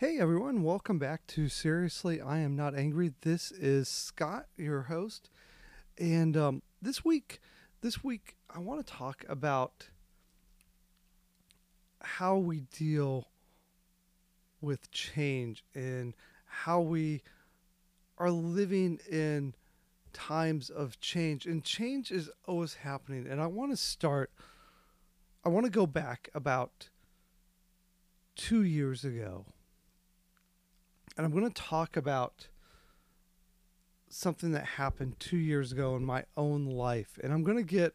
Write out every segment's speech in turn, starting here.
Hey everyone, welcome back to Seriously, I Am Not Angry. This is Scott, your host. And um, this week, this week, I want to talk about how we deal with change and how we are living in times of change. And change is always happening. And I want to start, I want to go back about two years ago and I'm going to talk about something that happened two years ago in my own life. And I'm going to get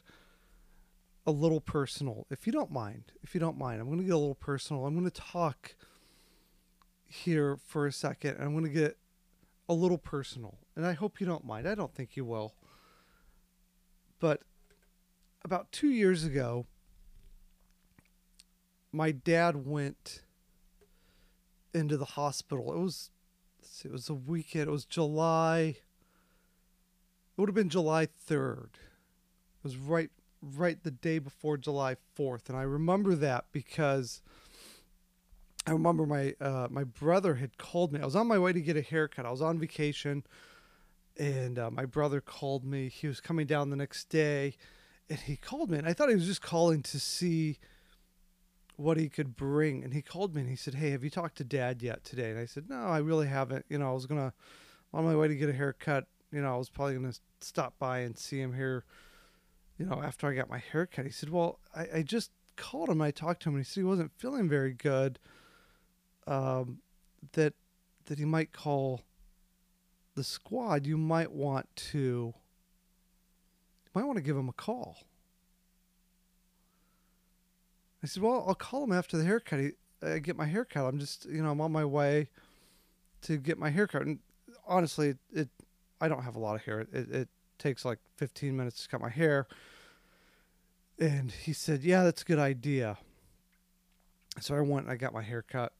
a little personal, if you don't mind. If you don't mind, I'm going to get a little personal. I'm going to talk here for a second, and I'm going to get a little personal. And I hope you don't mind. I don't think you will. But about two years ago, my dad went into the hospital. It was see, it was a weekend. It was July. It would have been July third. It was right right the day before July fourth, and I remember that because I remember my uh, my brother had called me. I was on my way to get a haircut. I was on vacation, and uh, my brother called me. He was coming down the next day, and he called me, and I thought he was just calling to see what he could bring. And he called me and he said, Hey, have you talked to dad yet today? And I said, No, I really haven't. You know, I was going to, on my way to get a haircut, you know, I was probably going to stop by and see him here, you know, after I got my haircut. He said, Well, I, I just called him. I talked to him and he said he wasn't feeling very good. Um, that, that he might call the squad. You might want to, might want to give him a call. I said, well, I'll call him after the haircut. I uh, get my haircut. I'm just, you know, I'm on my way to get my haircut. And honestly, it, it I don't have a lot of hair. It, it takes like 15 minutes to cut my hair. And he said, yeah, that's a good idea. So I went and I got my haircut.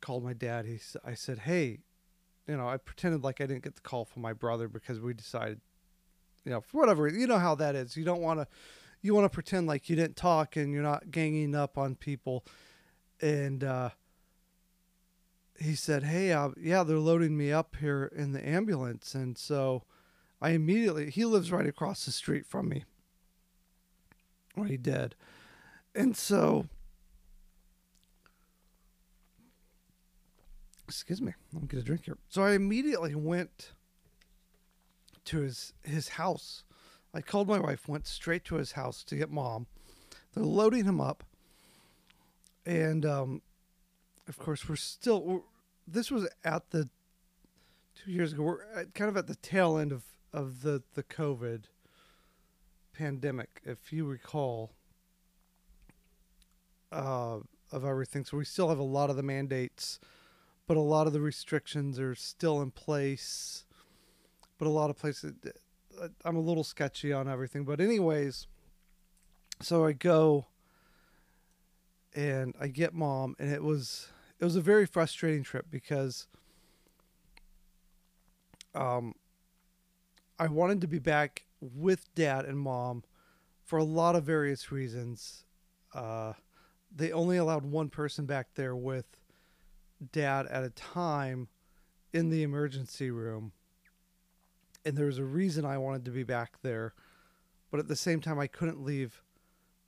Called my dad. He, I said, hey, you know, I pretended like I didn't get the call from my brother because we decided, you know, for whatever, you know how that is. You don't want to you want to pretend like you didn't talk and you're not ganging up on people. And uh, he said, "Hey, uh, yeah, they're loading me up here in the ambulance." And so I immediately he lives right across the street from me. Or he did. And so excuse me, let me get a drink here. So I immediately went to his his house I called my wife, went straight to his house to get mom. They're loading him up. And um, of course, we're still, we're, this was at the two years ago, we're at, kind of at the tail end of, of the, the COVID pandemic, if you recall, uh, of everything. So we still have a lot of the mandates, but a lot of the restrictions are still in place. But a lot of places, I'm a little sketchy on everything, but anyways, so I go and I get mom, and it was it was a very frustrating trip because um I wanted to be back with dad and mom for a lot of various reasons. Uh, they only allowed one person back there with dad at a time in the emergency room and there was a reason I wanted to be back there, but at the same time I couldn't leave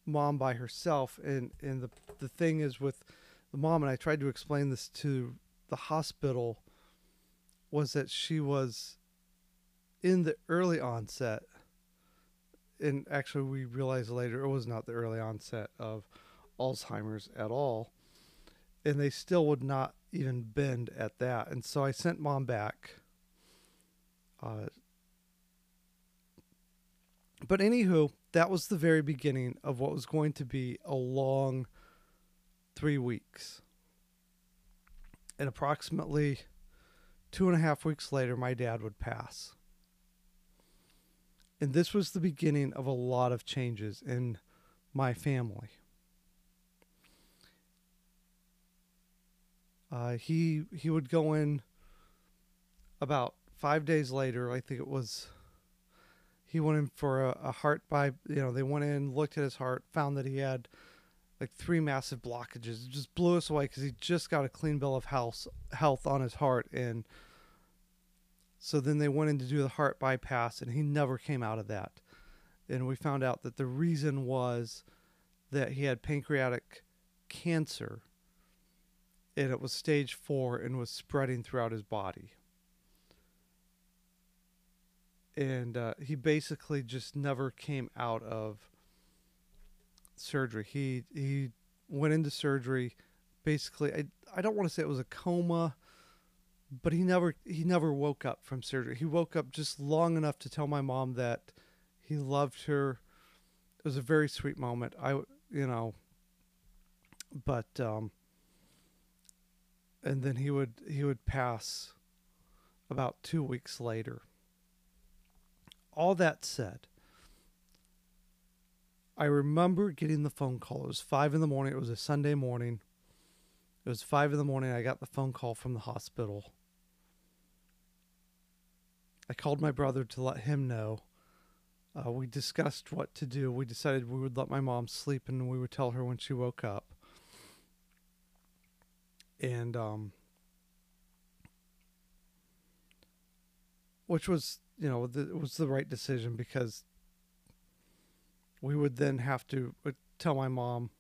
mom by herself. And and the the thing is with the mom, and I tried to explain this to the hospital, was that she was in the early onset, and actually we realized later it was not the early onset of Alzheimer's at all, and they still would not even bend at that. And so I sent mom back. Uh, but anywho, that was the very beginning of what was going to be a long three weeks. And approximately two and a half weeks later, my dad would pass. And this was the beginning of a lot of changes in my family. Uh, he he would go in about five days later. I think it was he went in for a, a heart by you know they went in looked at his heart found that he had like three massive blockages. It just blew us away because he just got a clean bill of health health on his heart, and so then they went in to do the heart bypass, and he never came out of that. And we found out that the reason was that he had pancreatic cancer, and it was stage four and was spreading throughout his body. And uh, he basically just never came out of surgery. He he went into surgery. Basically, I I don't want to say it was a coma, but he never he never woke up from surgery. He woke up just long enough to tell my mom that he loved her. It was a very sweet moment. I you know, but um, and then he would he would pass about two weeks later. All that said, I remember getting the phone call. It was five in the morning. It was a Sunday morning. It was five in the morning. I got the phone call from the hospital. I called my brother to let him know. Uh, we discussed what to do. We decided we would let my mom sleep and we would tell her when she woke up. And, um, which was, you know, the, it was the right decision because we would then have to uh, tell my mom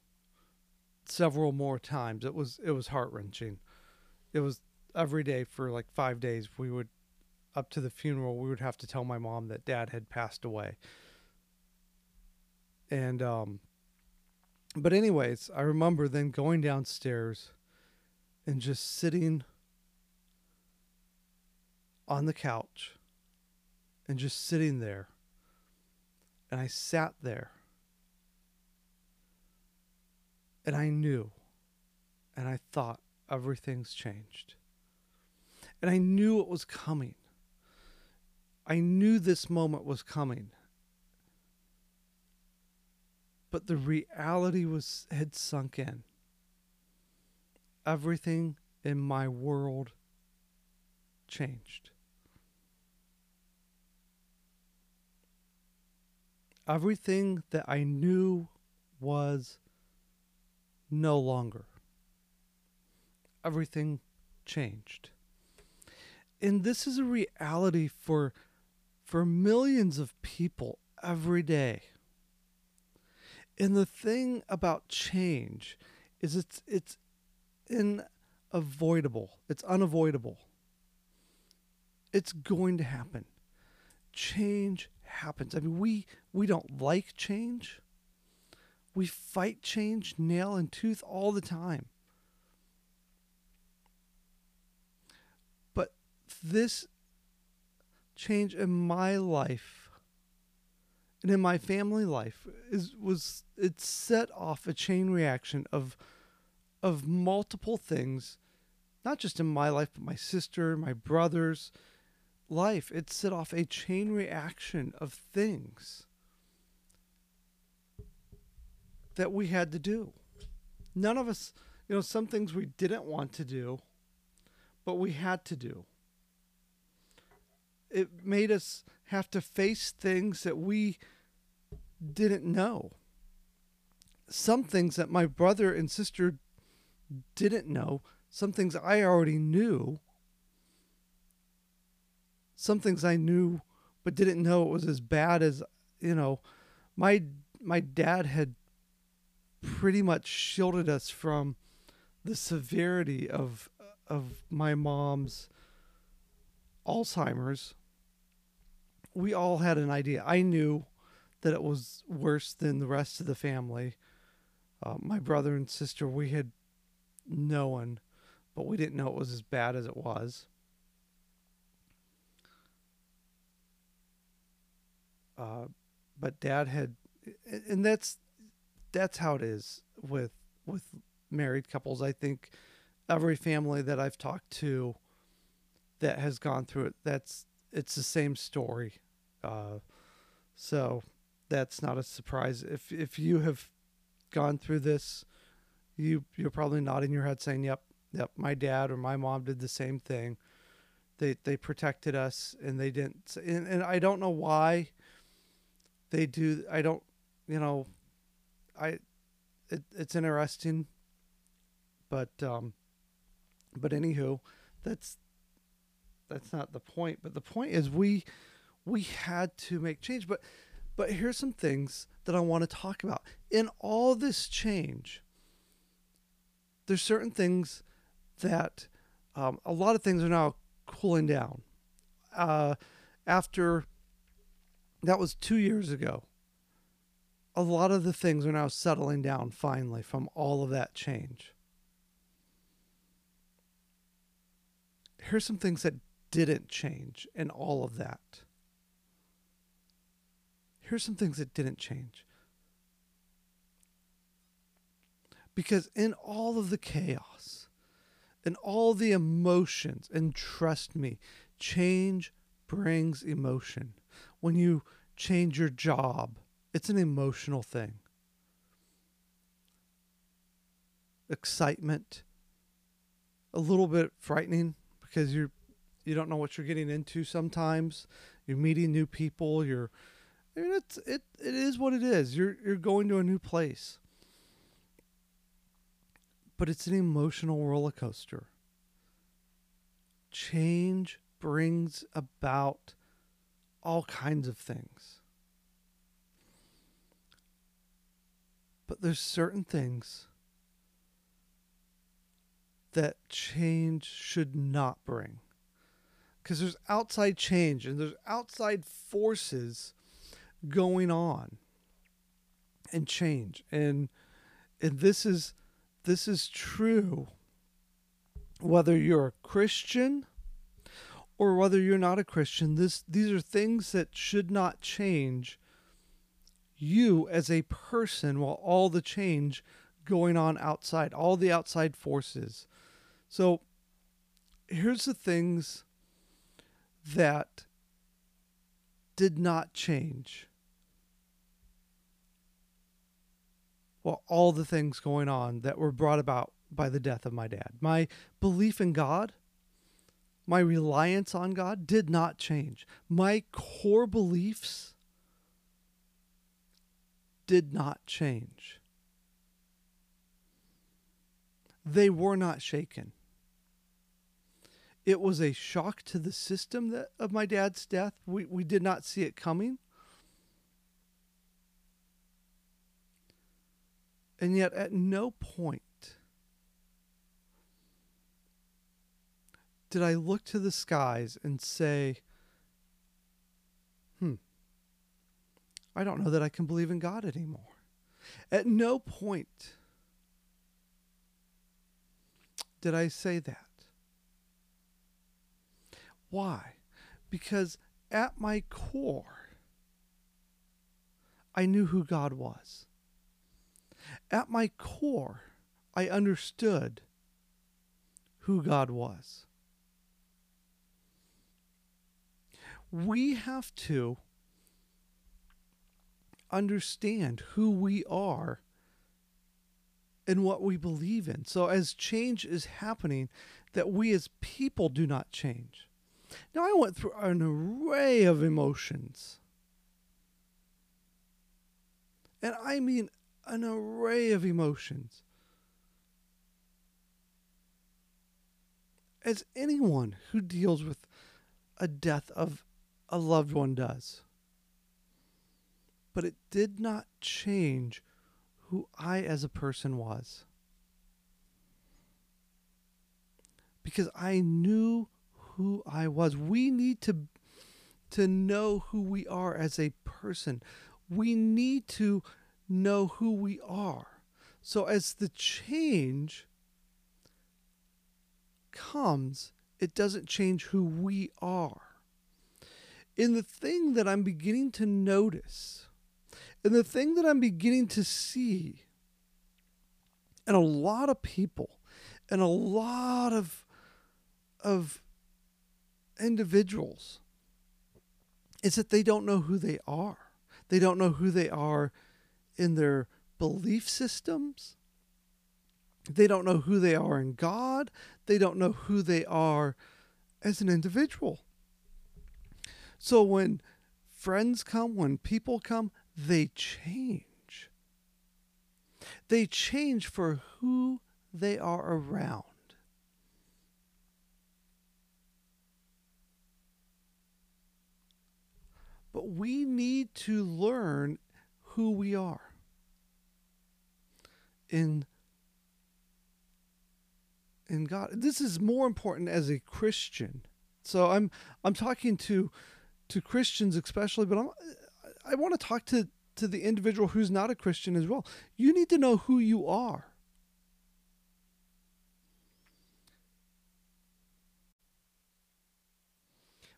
several more times. It was it was heart wrenching. It was every day for like five days. We would up to the funeral. We would have to tell my mom that dad had passed away. And um, but anyways, I remember then going downstairs and just sitting on the couch and just sitting there. And I sat there And I knew, and I thought everything's changed. And I knew it was coming. I knew this moment was coming. But the reality was had sunk in. Everything in my world changed. Everything that I knew was no longer. Everything changed. And this is a reality for for millions of people every day. And the thing about change is it's it's unavoidable. It's unavoidable. It's going to happen. Change happens. I mean we we don't like change. We fight change nail and tooth all the time. But this change in my life and in my family life is was it set off a chain reaction of of multiple things not just in my life but my sister my brother's life it set off a chain reaction of things that we had to do. None of us, you know, some things we didn't want to do, but we had to do. It made us have to face things that we didn't know. Some things that my brother and sister didn't know, some things I already knew, some things I knew but didn't know it was as bad as, you know, my my dad had pretty much shielded us from the severity of of my mom's Alzheimer's. We all had an idea. I knew that it was worse than the rest of the family. Uh, my brother and sister, we had known, but we didn't know it was as bad as it was. Uh, but dad had, and that's that's how it is with with married couples. I think every family that I've talked to that has gone through it, that's it's the same story. Uh, so that's not a surprise. If if you have gone through this, you you're probably nodding your head saying, "Yep, yep, my dad or my mom did the same thing. They they protected us and they didn't." And, and I don't know why they do. I don't, you know, I it, it's interesting. But um, but anywho, that's that's not the point. But the point is we we had to make change. But but here's some things that I want to talk about. In all this change, there's certain things that um, a lot of things are now cooling down. Uh, after that was two years ago, a lot of the things are now settling down finally from all of that change. Here's some things that didn't change in all of that. Here's some things that didn't change. Because in all of the chaos, in all the emotions, and trust me, change brings emotion. When you change your job, it's an emotional thing. Excitement, a little bit frightening because you're you don't know what you're getting into sometimes. You're meeting new people, you're I mean, it's it it is what it is. You're you're going to a new place. But it's an emotional roller coaster. Change brings about all kinds of things. But there's certain things that change should not bring. Because there's outside change and there's outside forces going on and change. And and this is this is true whether you're a Christian or whether you're not a Christian. This these are things that should not change you as a person while all the change going on outside, all the outside forces. So here's the things that did not change. Well, all the things going on that were brought about by the death of my dad. My belief in God, my reliance on God did not change. My core beliefs did not change. They were not shaken. It was a shock to the system that, of my dad's death. We, we did not see it coming. And yet, at no point did I look to the skies and say, hmm, I don't know that I can believe in God anymore. At no point did I say that. Why? Because at my core, I knew who God was. At my core, I understood who God was. We have to understand who we are and what we believe in. So, as change is happening, that we as people do not change. Now, I went through an array of emotions. And I mean an array of emotions. As anyone who deals with a death of a loved one does. But it did not change who I as a person was. Because I knew who I was. We need to to know who we are as a person. We need to know who we are. So as the change comes, it doesn't change who we are. In the thing that I'm beginning to notice, and the thing that I'm beginning to see, and a lot of people, and a lot of of individuals is that they don't know who they are. They don't know who they are in their belief systems. They don't know who they are in God. They don't know who they are as an individual. So when friends come, when people come, they change. They change for who they are around. But we need to learn who we are in in God. This is more important as a Christian. So I'm I'm talking to to Christians especially, but I'm, I want to talk to to the individual who's not a Christian as well. You need to know who you are.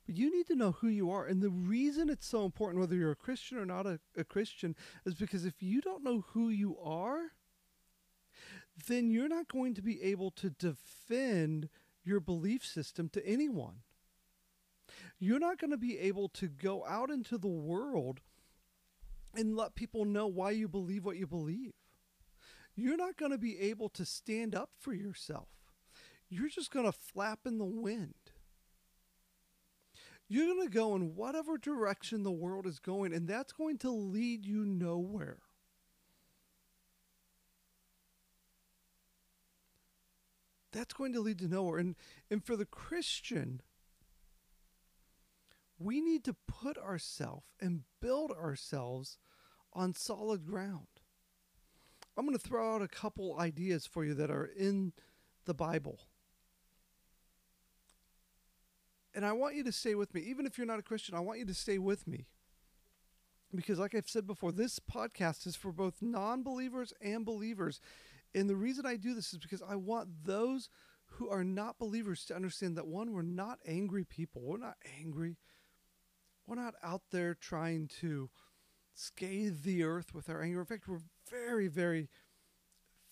But you need to know who you are. And the reason it's so important, whether you're a Christian or not a, a Christian, is because if you don't know who you are, then you're not going to be able to defend your belief system to anyone. You're not going to be able to go out into the world and let people know why you believe what you believe. You're not going to be able to stand up for yourself. You're just going to flap in the wind. You're going to go in whatever direction the world is going, and that's going to lead you nowhere. That's going to lead to nowhere. And, and for the Christian, we need to put ourselves and build ourselves on solid ground. I'm going to throw out a couple ideas for you that are in the Bible. And I want you to stay with me. Even if you're not a Christian, I want you to stay with me. Because, like I've said before, this podcast is for both non believers and believers. And the reason I do this is because I want those who are not believers to understand that one, we're not angry people. We're not angry. We're not out there trying to scathe the earth with our anger. In fact, we're very, very,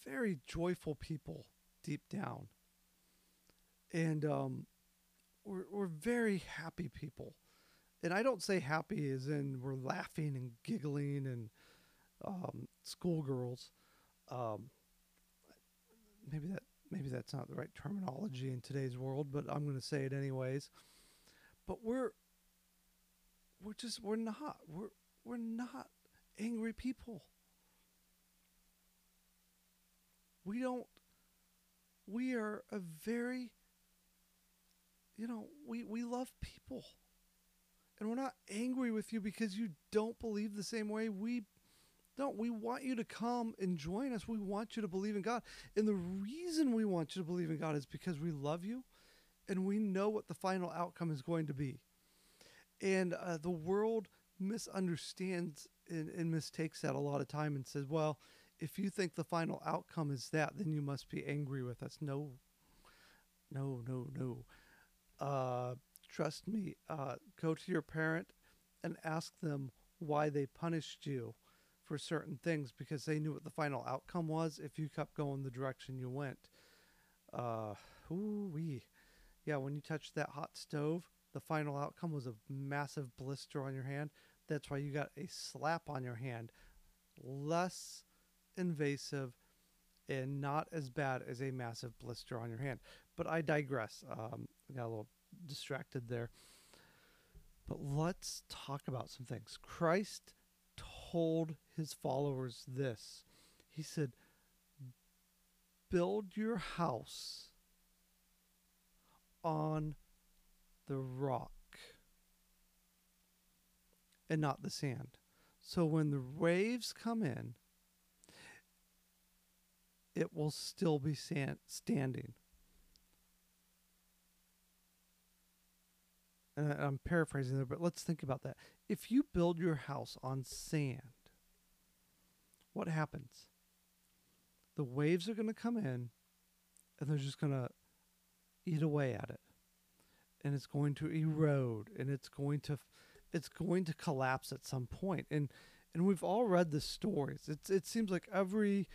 very joyful people deep down. And um, we're, we're very happy people. And I don't say happy as in we're laughing and giggling and um, schoolgirls. Um, maybe that maybe that's not the right terminology in today's world, but I'm going to say it anyways. But we're we're just we're not we're we're not angry people. We don't we are a very you know, we we love people. And we're not angry with you because you don't believe the same way we don't. We want you to come and join us. We want you to believe in God. And the reason we want you to believe in God is because we love you and we know what the final outcome is going to be. And uh, the world misunderstands and, and mistakes that a lot of time and says, well, if you think the final outcome is that, then you must be angry with us. No, no, no, no. Uh, trust me. Uh, go to your parent and ask them why they punished you for certain things because they knew what the final outcome was if you kept going the direction you went. Uh, ooh wee. Yeah, when you touched that hot stove, the final outcome was a massive blister on your hand. That's why you got a slap on your hand. Less invasive and not as bad as a massive blister on your hand. But I digress. Um, I got a little distracted there. But let's talk about some things. Christ told his followers this He said, Build your house on the rock and not the sand. So when the waves come in, it will still be sand, standing. And I'm paraphrasing there, but let's think about that. If you build your house on sand, what happens? The waves are going to come in and they're just going to eat away at it and it's going to erode and it's going to it's going to collapse at some point. And and we've all read the stories. It's it seems like every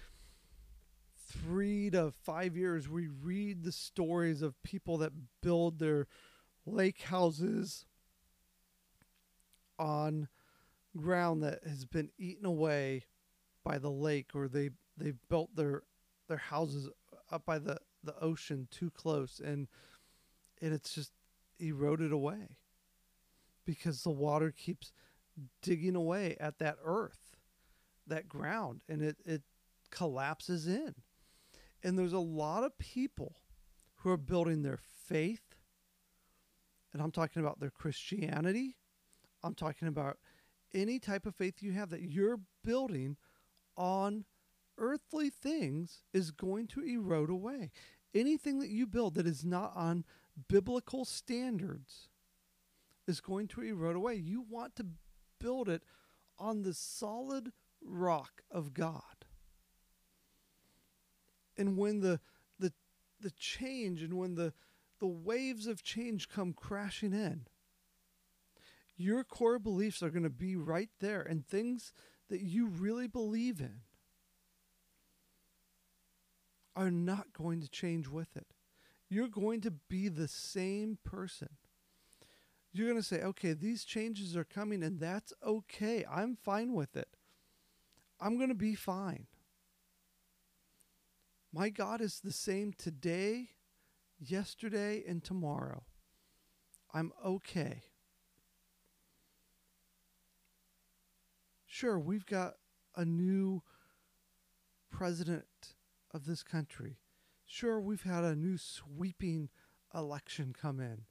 3 to 5 years we read the stories of people that build their lake houses on ground that has been eaten away by the lake or they they've built their their houses up by the the ocean too close. And and it's just eroded away because the water keeps digging away at that earth, that ground, and it, it collapses in. And there's a lot of people who are building their faith, and I'm talking about their Christianity, I'm talking about any type of faith you have that you're building on earthly things is going to erode away. Anything that you build that is not on biblical standards is going to erode away. You want to build it on the solid rock of God. And when the the the change and when the the waves of change come crashing in, your core beliefs are going to be right there and things that you really believe in are not going to change with it. You're going to be the same person. You're going to say, okay, these changes are coming and that's okay. I'm fine with it. I'm going to be fine. My God is the same today, yesterday, and tomorrow. I'm okay. Sure, we've got a new president of this country. Sure, we've had a new sweeping election come in.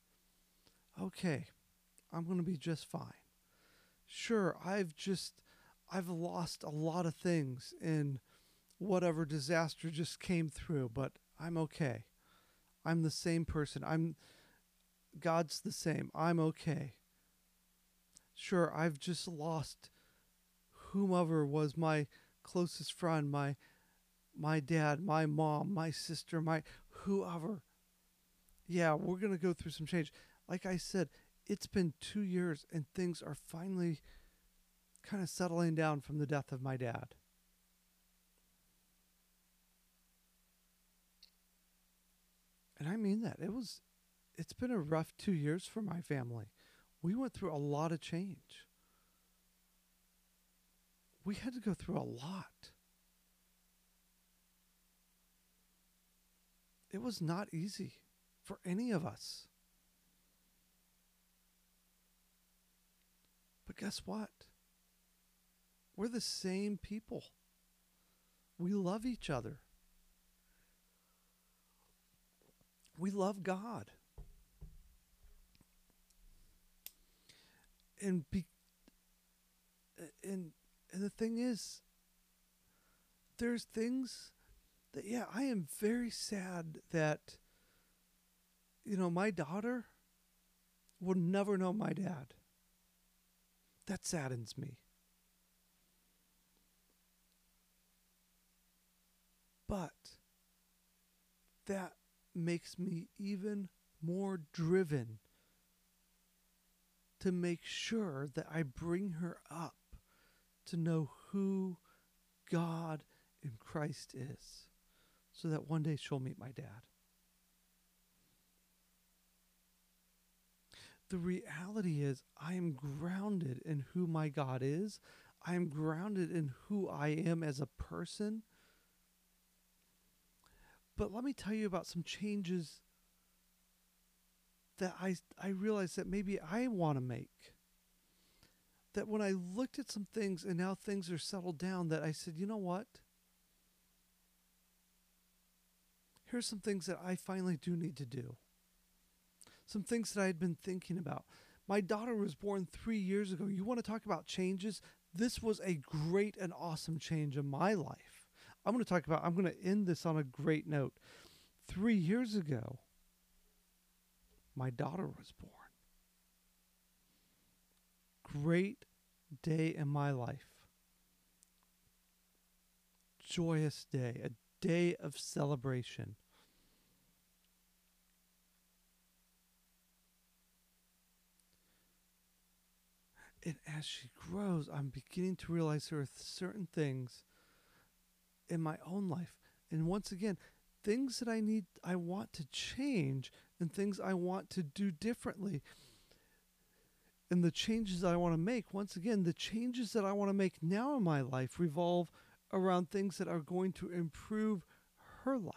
Okay, I'm going to be just fine. Sure, I've just I've lost a lot of things in whatever disaster just came through, but I'm okay. I'm the same person. I'm God's the same. I'm okay. Sure, I've just lost whomever was my closest friend, my my dad, my mom, my sister, my whoever. Yeah, we're going to go through some change. Like I said, it's been 2 years and things are finally kind of settling down from the death of my dad. And I mean that. It was it's been a rough 2 years for my family. We went through a lot of change. We had to go through a lot. It was not easy for any of us. But guess what? We're the same people. We love each other. We love God. And be and and the thing is there's things that yeah, I am very sad that you know, my daughter will never know my dad. That saddens me. But that makes me even more driven to make sure that I bring her up to know who God in Christ is so that one day she'll meet my dad. The reality is, I am grounded in who my God is. I am grounded in who I am as a person but let me tell you about some changes that I I realized that maybe I want to make. That when I looked at some things and now things are settled down, that I said, you know what? Here's some things that I finally do need to do. Some things that I had been thinking about. My daughter was born three years ago. You want to talk about changes? This was a great and awesome change in my life. I'm going to talk about, I'm going to end this on a great note. Three years ago, my daughter was born. Great day in my life. Joyous day, a day of celebration. And as she grows, I'm beginning to realize there are certain things in my own life. And once again, things that I need, I want to change, and things I want to do differently. And the changes I want to make, once again, the changes that I want to make now in my life revolve around things that are going to improve her life.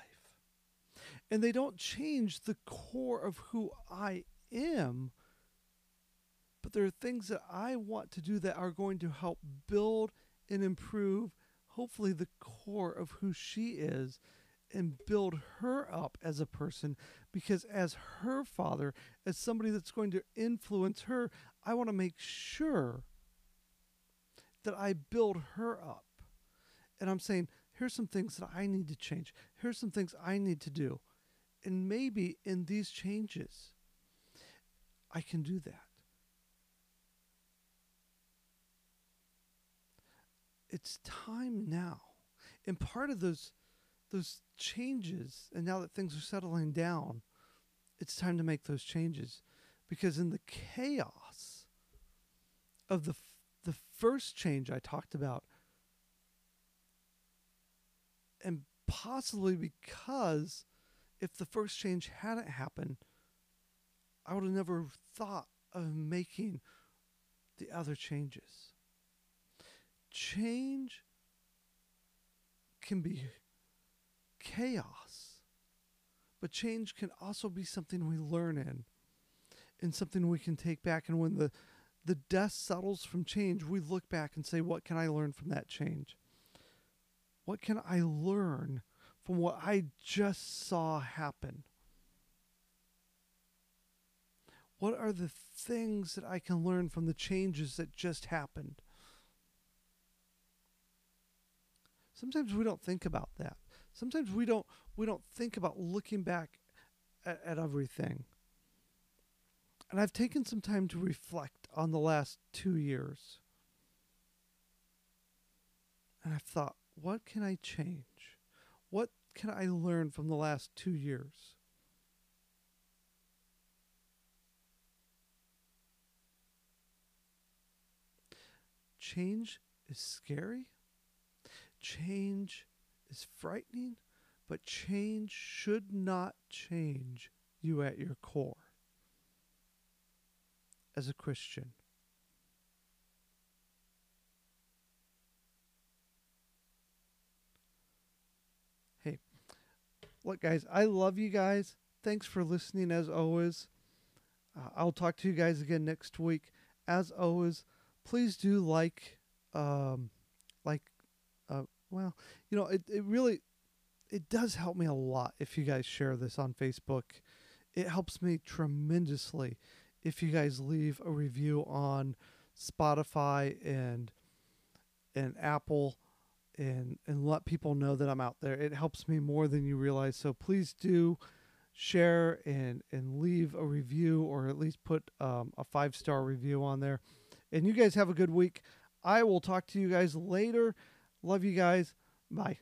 And they don't change the core of who I am, there are things that I want to do that are going to help build and improve hopefully the core of who she is and build her up as a person. Because as her father as somebody that's going to influence her i want to make sure that i build her up. And i'm saying here's some things that i need to change. Here's some things i need to do. And maybe in these changes i can do that it's time now. And part of those those changes and now that things are settling down it's time to make those changes. Because in the chaos of the f- the first change I talked about and possibly because if the first change hadn't happened I would have never thought of making the other changes change can be chaos. But change can also be something we learn in and something we can take back. And when the, the dust settles from change, we look back and say, What can I learn from that change? What can I learn from what I just saw happen? What are the things that I can learn from the changes that just happened? Sometimes we don't think about that. Sometimes we don't we don't think about looking back at, at everything. And I've taken some time to reflect on the last two years. And I've thought, what can I change? What can I learn from the last two years? Change is scary change is frightening, but change should not change you at your core as a Christian. Hey, look, guys, I love you guys. Thanks for listening as always. Uh, I'll talk to you guys again next week. As always, please do like, um, like, well, you know, it, it really it does help me a lot if you guys share this on Facebook. It helps me tremendously if you guys leave a review on Spotify and and Apple and and let people know that I'm out there. It helps me more than you realize. So please do share and and leave a review or at least put um, a five star review on there. And you guys have a good week. I will talk to you guys later. Love you guys. Bye.